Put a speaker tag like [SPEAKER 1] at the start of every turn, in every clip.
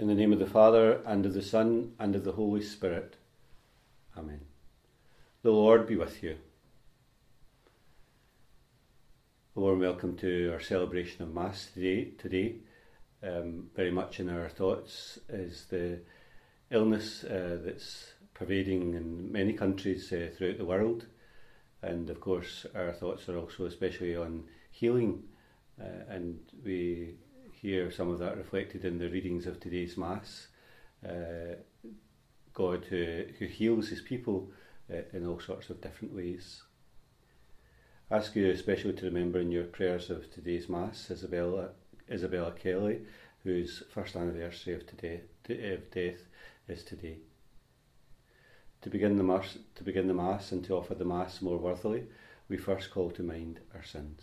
[SPEAKER 1] In the name of the Father, and of the Son, and of the Holy Spirit. Amen. The Lord be with you. A warm welcome to our celebration of Mass today. Today, um, very much in our thoughts is the illness uh, that's pervading in many countries uh, throughout the world, and of course, our thoughts are also especially on healing, uh, and we hear some of that reflected in the readings of today's Mass. Uh, God who, who heals his people uh, in all sorts of different ways. I ask you especially to remember in your prayers of today's Mass Isabella, Isabella Kelly, whose first anniversary of, today, of death is today. To begin, the mass, to begin the Mass and to offer the Mass more worthily, we first call to mind our sins.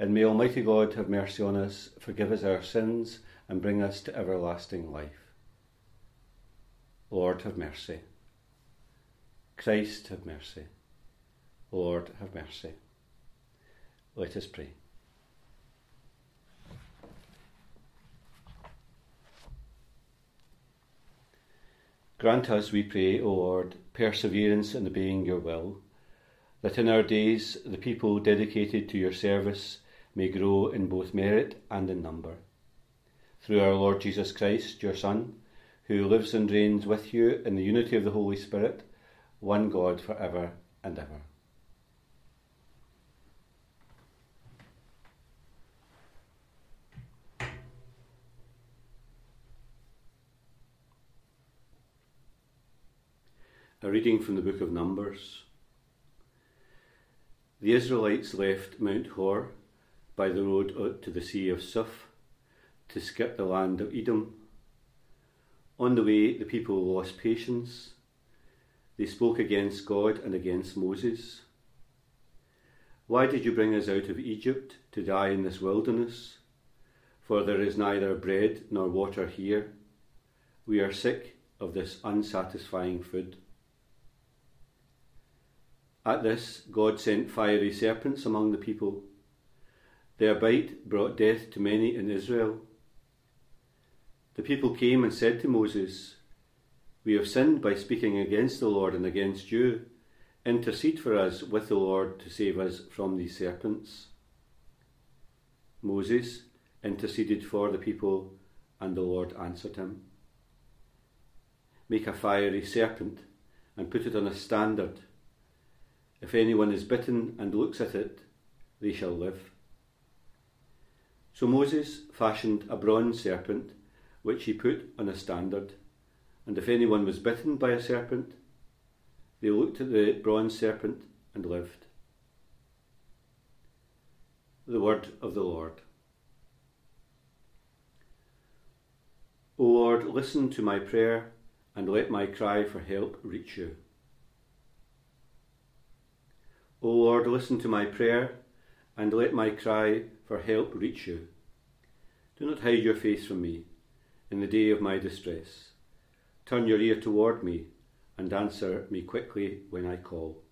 [SPEAKER 1] And may Almighty God have mercy on us, forgive us our sins, and bring us to everlasting life. Lord, have mercy. Christ, have mercy. Lord, have mercy. Let us pray. Grant us, we pray, O Lord, perseverance in obeying your will, that in our days the people dedicated to your service may grow in both merit and in number through our Lord Jesus Christ, your Son, who lives and reigns with you in the unity of the Holy Spirit, one God for ever and ever. A reading from the book of Numbers. The Israelites left Mount Hor by the road out to the Sea of Suph to skip the land of Edom. On the way, the people lost patience. They spoke against God and against Moses. Why did you bring us out of Egypt to die in this wilderness? For there is neither bread nor water here. We are sick of this unsatisfying food. At this, God sent fiery serpents among the people. Their bite brought death to many in Israel. The people came and said to Moses, We have sinned by speaking against the Lord and against you. Intercede for us with the Lord to save us from these serpents. Moses interceded for the people, and the Lord answered him. Make a fiery serpent and put it on a standard. If anyone is bitten and looks at it, they shall live. So Moses fashioned a bronze serpent which he put on a standard. And if anyone was bitten by a serpent, they looked at the bronze serpent and lived. The word of the Lord. O Lord, listen to my prayer and let my cry for help reach you. O Lord, listen to my prayer and let my cry for help reach you. Do not hide your face from me in the day of my distress. Turn your ear toward me and answer me quickly when I call.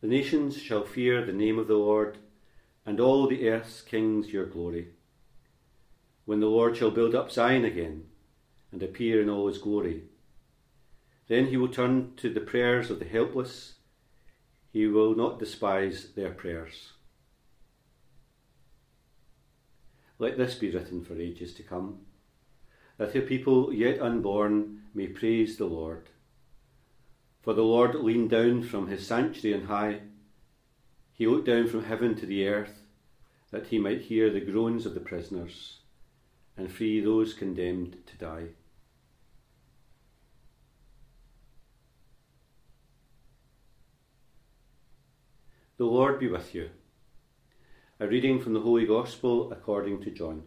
[SPEAKER 1] The nations shall fear the name of the Lord, and all the earth's kings your glory. When the Lord shall build up Zion again, and appear in all his glory, then he will turn to the prayers of the helpless, he will not despise their prayers. Let this be written for ages to come, that the people yet unborn may praise the Lord. For the Lord leaned down from his sanctuary on high, he looked down from heaven to the earth, that he might hear the groans of the prisoners and free those condemned to die. The Lord be with you. A reading from the Holy Gospel according to John.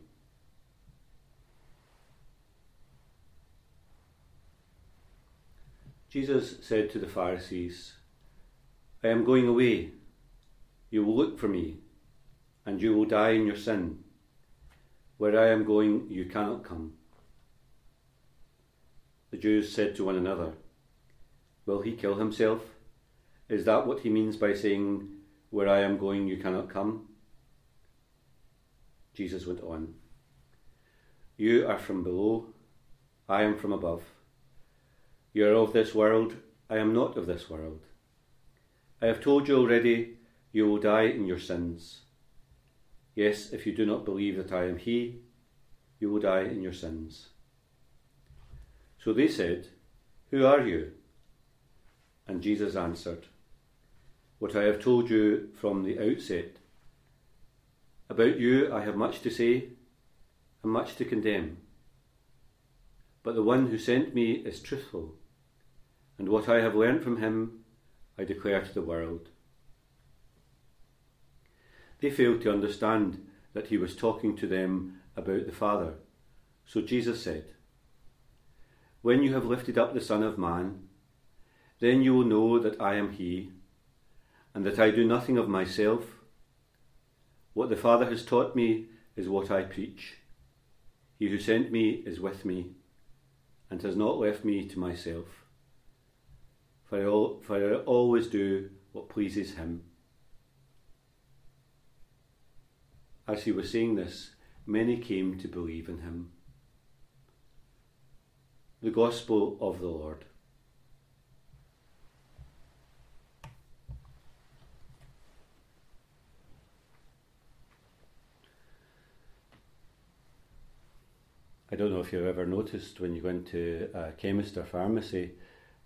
[SPEAKER 1] Jesus said to the Pharisees, I am going away. You will look for me, and you will die in your sin. Where I am going, you cannot come. The Jews said to one another, Will he kill himself? Is that what he means by saying, where I am going, you cannot come? Jesus went on, You are from below, I am from above. You are of this world, I am not of this world. I have told you already, you will die in your sins. Yes, if you do not believe that I am He, you will die in your sins. So they said, Who are you? And Jesus answered, What I have told you from the outset. About you I have much to say and much to condemn. But the one who sent me is truthful, and what I have learnt from him I declare to the world. They failed to understand that he was talking to them about the Father. So Jesus said, When you have lifted up the Son of Man, then you will know that I am He, and that I do nothing of myself. What the Father has taught me is what I preach. He who sent me is with me, and has not left me to myself. For I, for I always do what pleases Him. As he was saying this, many came to believe in him. The Gospel of the Lord. I don't know if you've ever noticed when you go into a chemist or pharmacy,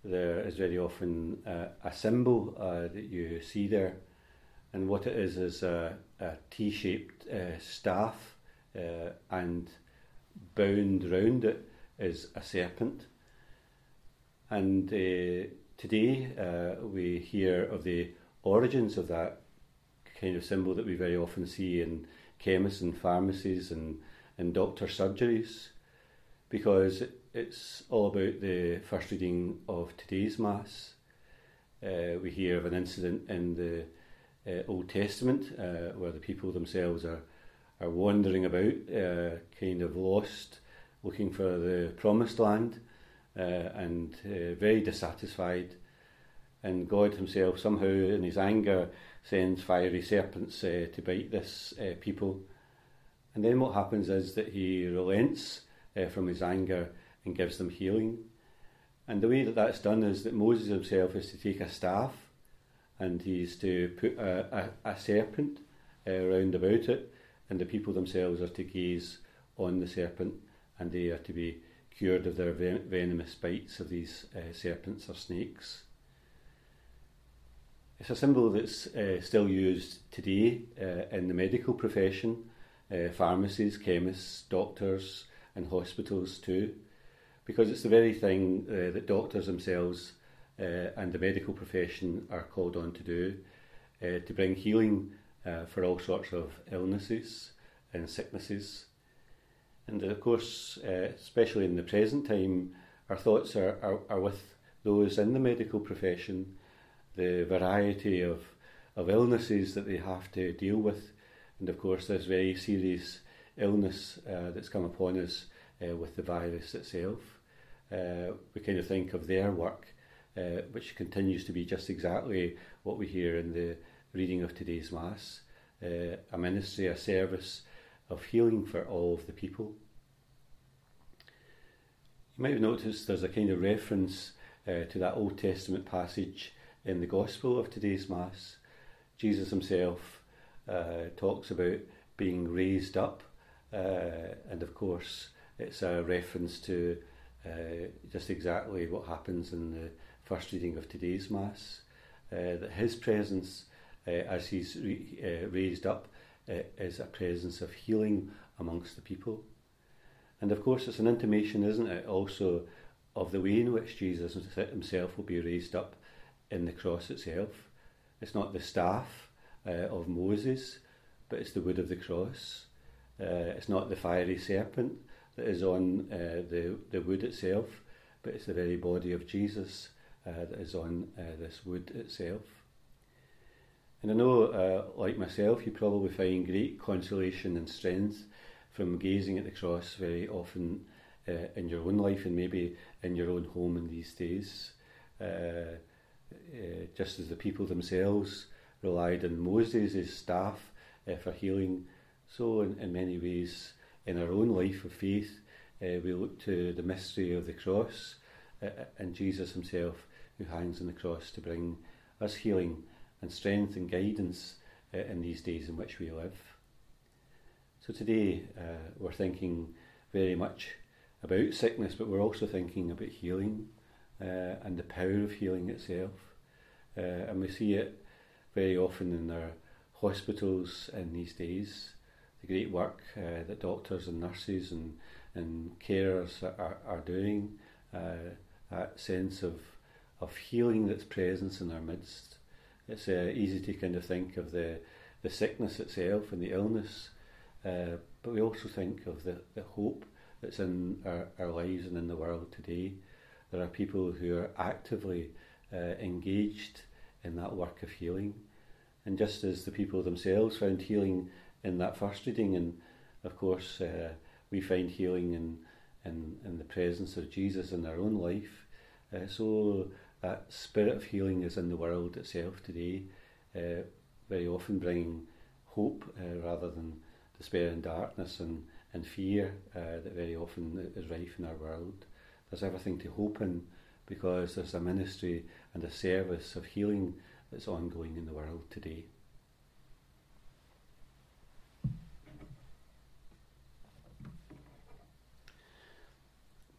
[SPEAKER 1] there is very often a symbol uh, that you see there and what it is is a, a T-shaped uh, staff, uh, and bound round it is a serpent. And uh, today uh, we hear of the origins of that kind of symbol that we very often see in chemists and pharmacies and, and doctor surgeries, because it's all about the first reading of today's Mass. Uh, we hear of an incident in the uh, Old Testament, uh, where the people themselves are are wandering about, uh, kind of lost, looking for the promised land, uh, and uh, very dissatisfied. And God Himself, somehow in His anger, sends fiery serpents to bite this people. And then what happens is that He relents from His anger and gives them healing. And the way that that's done is that Moses himself is to take a staff and he's to put a, a, a serpent uh, about it, and the people themselves are to gaze on the serpent, and they are to be cured of their ven- venomous bites of these uh, serpents or snakes. It's a symbol that's uh, still used today uh, in the medical profession, uh, pharmacies, chemists, doctors, and hospitals too, because it's the very thing uh, that doctors themselves uh, and the medical profession are called on to do uh, to bring healing uh, for all sorts of illnesses and sicknesses. And of course, especially in the present time, our thoughts are, are, are with those in the medical profession, the variety of, of illnesses that they have to deal with, and of course, this very serious illness uh, that's come upon us uh, with the virus itself. Uh, we kind of think of their work uh, which continues to be just exactly what we hear in the reading of today's Mass uh, a ministry, a service of healing for all of the people. You might have noticed there's a kind of reference uh, to that Old Testament passage in the Gospel of today's Mass. Jesus himself uh, talks about being raised up, and of course, it's a reference to uh, just exactly what happens in the first reading of today's Mass, uh, that his presence uh, as he's re- uh, raised up uh, is a presence of healing amongst the people. And of course, it's an intimation, isn't it, also of the way in which Jesus himself will be raised up in the cross itself. It's not the staff uh, of Moses, but it's the wood of the cross. It's not the fiery serpent that is on the, the wood itself, but it's the very body of Jesus uh, that is on uh, this wood itself. And I know, uh, like myself, you probably find great consolation and strength from gazing at the cross very often uh, in your own life and maybe in your own home in these days. Uh, uh, just as the people themselves relied on Moses' staff uh, for healing, so in, in, many ways in our own life of faith, uh, we look to the mystery of the cross and Jesus himself who hangs on the cross to bring us healing and strength and guidance uh, in these days in which we live. So today uh, we're thinking very much about sickness, but we're also thinking about healing uh, and the power of healing itself. Uh, and we see it very often in our hospitals in these days. The great work uh, that doctors and nurses and, and carers are, are doing, uh, that sense of, of healing that's present in our midst it's uh, easy to kind of think of the, the sickness itself and the illness, uh, but we also think of the, the hope that's in our, our lives and in the world today. There are people who are actively uh, engaged in that work of healing. And just as the people themselves found healing in that first reading, and of course, uh, we find healing in, in, in the presence of Jesus in our own life, uh, so that spirit of healing is in the world itself today, uh, very often bringing hope uh, rather than despair and darkness and, and fear uh, that very often is rife in our world. There's everything to hope in because there's a ministry and a service of healing that's ongoing in the world today.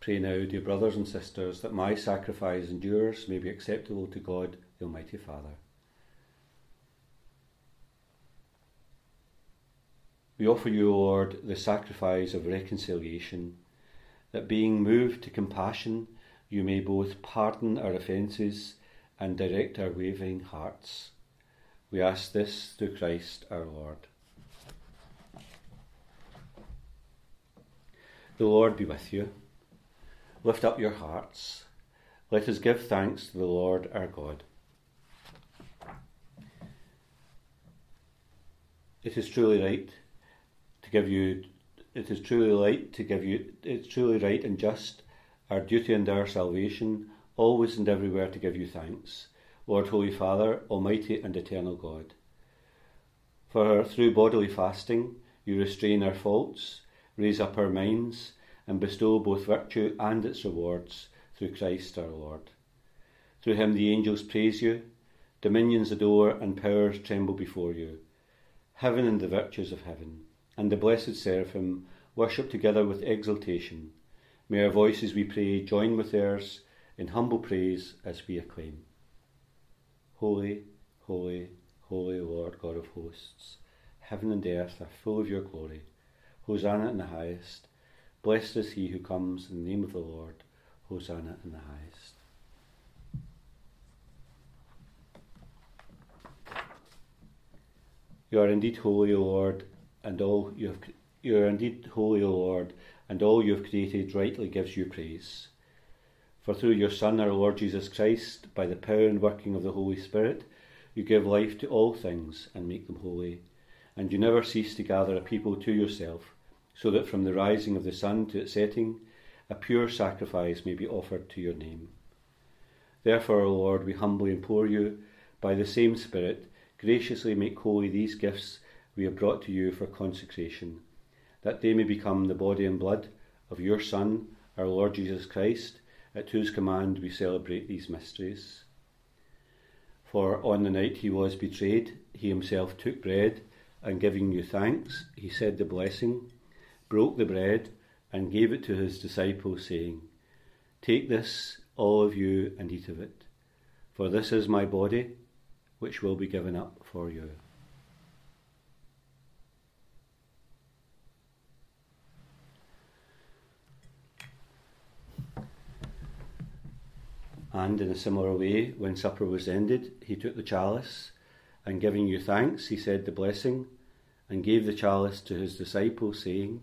[SPEAKER 1] Pray now, dear brothers and sisters, that my sacrifice and yours may be acceptable to God, the Almighty Father. We offer you, Lord, the sacrifice of reconciliation, that being moved to compassion, you may both pardon our offences and direct our wavering hearts. We ask this through Christ our Lord. The Lord be with you. Lift up your hearts. Let us give thanks to the Lord our God. It is truly right to give you it is truly right to give you it's truly right and just, our duty and our salvation, always and everywhere to give you thanks, Lord Holy Father, Almighty and Eternal God. For through bodily fasting you restrain our faults, raise up our minds, and bestow both virtue and its rewards through Christ our Lord. Through him the angels praise you, dominions adore, and powers tremble before you. Heaven and the virtues of heaven, and the blessed seraphim worship together with exultation. May our voices, we pray, join with theirs in humble praise as we acclaim. Holy, holy, holy Lord God of hosts, heaven and earth are full of your glory. Hosanna in the highest. Blessed is he who comes in the name of the Lord. Hosanna in the highest. You are indeed holy, O Lord, and all you have you are indeed holy, O Lord, and all you have created rightly gives you praise. For through your Son, our Lord Jesus Christ, by the power and working of the Holy Spirit, you give life to all things and make them holy, and you never cease to gather a people to yourself so that from the rising of the sun to its setting, a pure sacrifice may be offered to your name. Therefore, O Lord, we humbly implore you, by the same Spirit, graciously make holy these gifts we have brought to you for consecration, that they may become the body and blood of your Son, our Lord Jesus Christ, at whose command we celebrate these mysteries. For on the night he was betrayed, he himself took bread, and giving you thanks, he said the blessing, broke the bread, and gave it to his disciples, saying, Take this, all of you, and eat of it, for this is my body, which will be given up for you. And in a similar way, when supper was ended, he took the chalice, and giving you thanks, he said the blessing, and gave the chalice to his disciples, saying,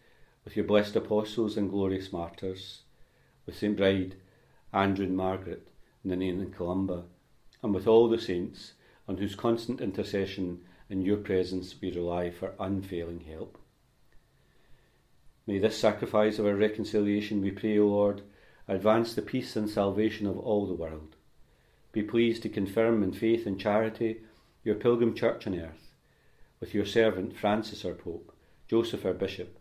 [SPEAKER 1] with your blessed apostles and glorious martyrs, with St. Bride, Andrew and Margaret, Ninian and Columba, and with all the saints on whose constant intercession in your presence we rely for unfailing help. May this sacrifice of our reconciliation, we pray, O Lord, advance the peace and salvation of all the world. Be pleased to confirm in faith and charity your pilgrim church on earth, with your servant Francis our Pope, Joseph our Bishop,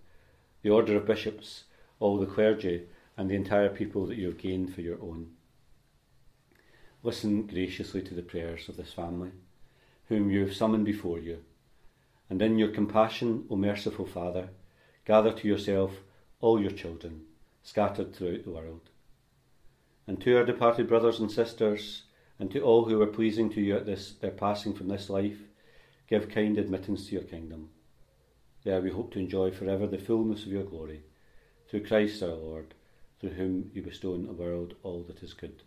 [SPEAKER 1] the order of bishops, all the clergy, and the entire people that you have gained for your own. Listen graciously to the prayers of this family, whom you have summoned before you, and in your compassion, O merciful Father, gather to yourself all your children scattered throughout the world. And to our departed brothers and sisters, and to all who are pleasing to you at this their passing from this life, give kind admittance to your kingdom there we hope to enjoy forever the fullness of your glory. Through Christ our Lord, through whom you bestow on the world all that is good.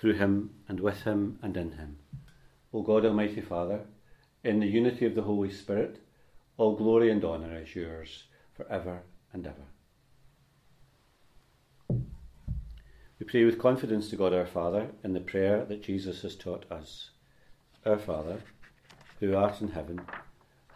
[SPEAKER 1] Through him, and with him, and in him. O God Almighty Father, in the unity of the Holy Spirit, all glory and honour is yours for ever and ever. We pray with confidence to God our Father in the prayer that Jesus has taught us. Our Father, who art in heaven,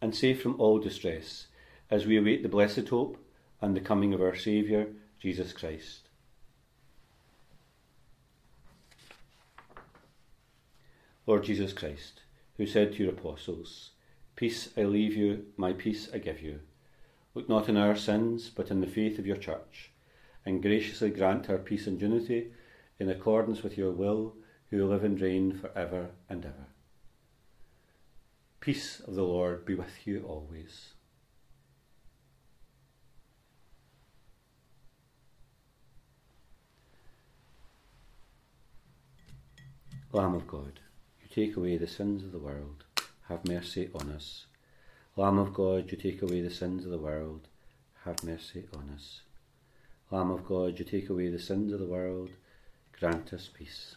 [SPEAKER 1] and safe from all distress, as we await the blessed hope and the coming of our Saviour, Jesus Christ. Lord Jesus Christ, who said to your apostles, Peace I leave you, my peace I give you. Look not on our sins, but in the faith of your church, and graciously grant her peace and unity in accordance with your will, who live and reign for ever and ever. Peace of the Lord be with you always. Lamb of God, you take away the sins of the world, have mercy on us. Lamb of God, you take away the sins of the world, have mercy on us. Lamb of God, you take away the sins of the world, grant us peace.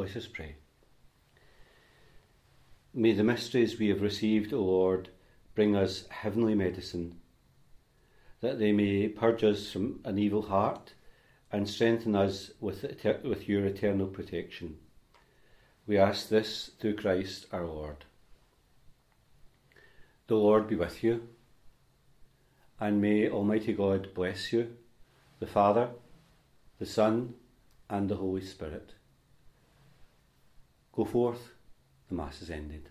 [SPEAKER 1] Let us pray. May the mysteries we have received, O Lord, bring us heavenly medicine, that they may purge us from an evil heart and strengthen us with, with your eternal protection. We ask this through Christ our Lord. The Lord be with you, and may Almighty God bless you, the Father, the Son, and the Holy Spirit. Go forth, the Mass is ended.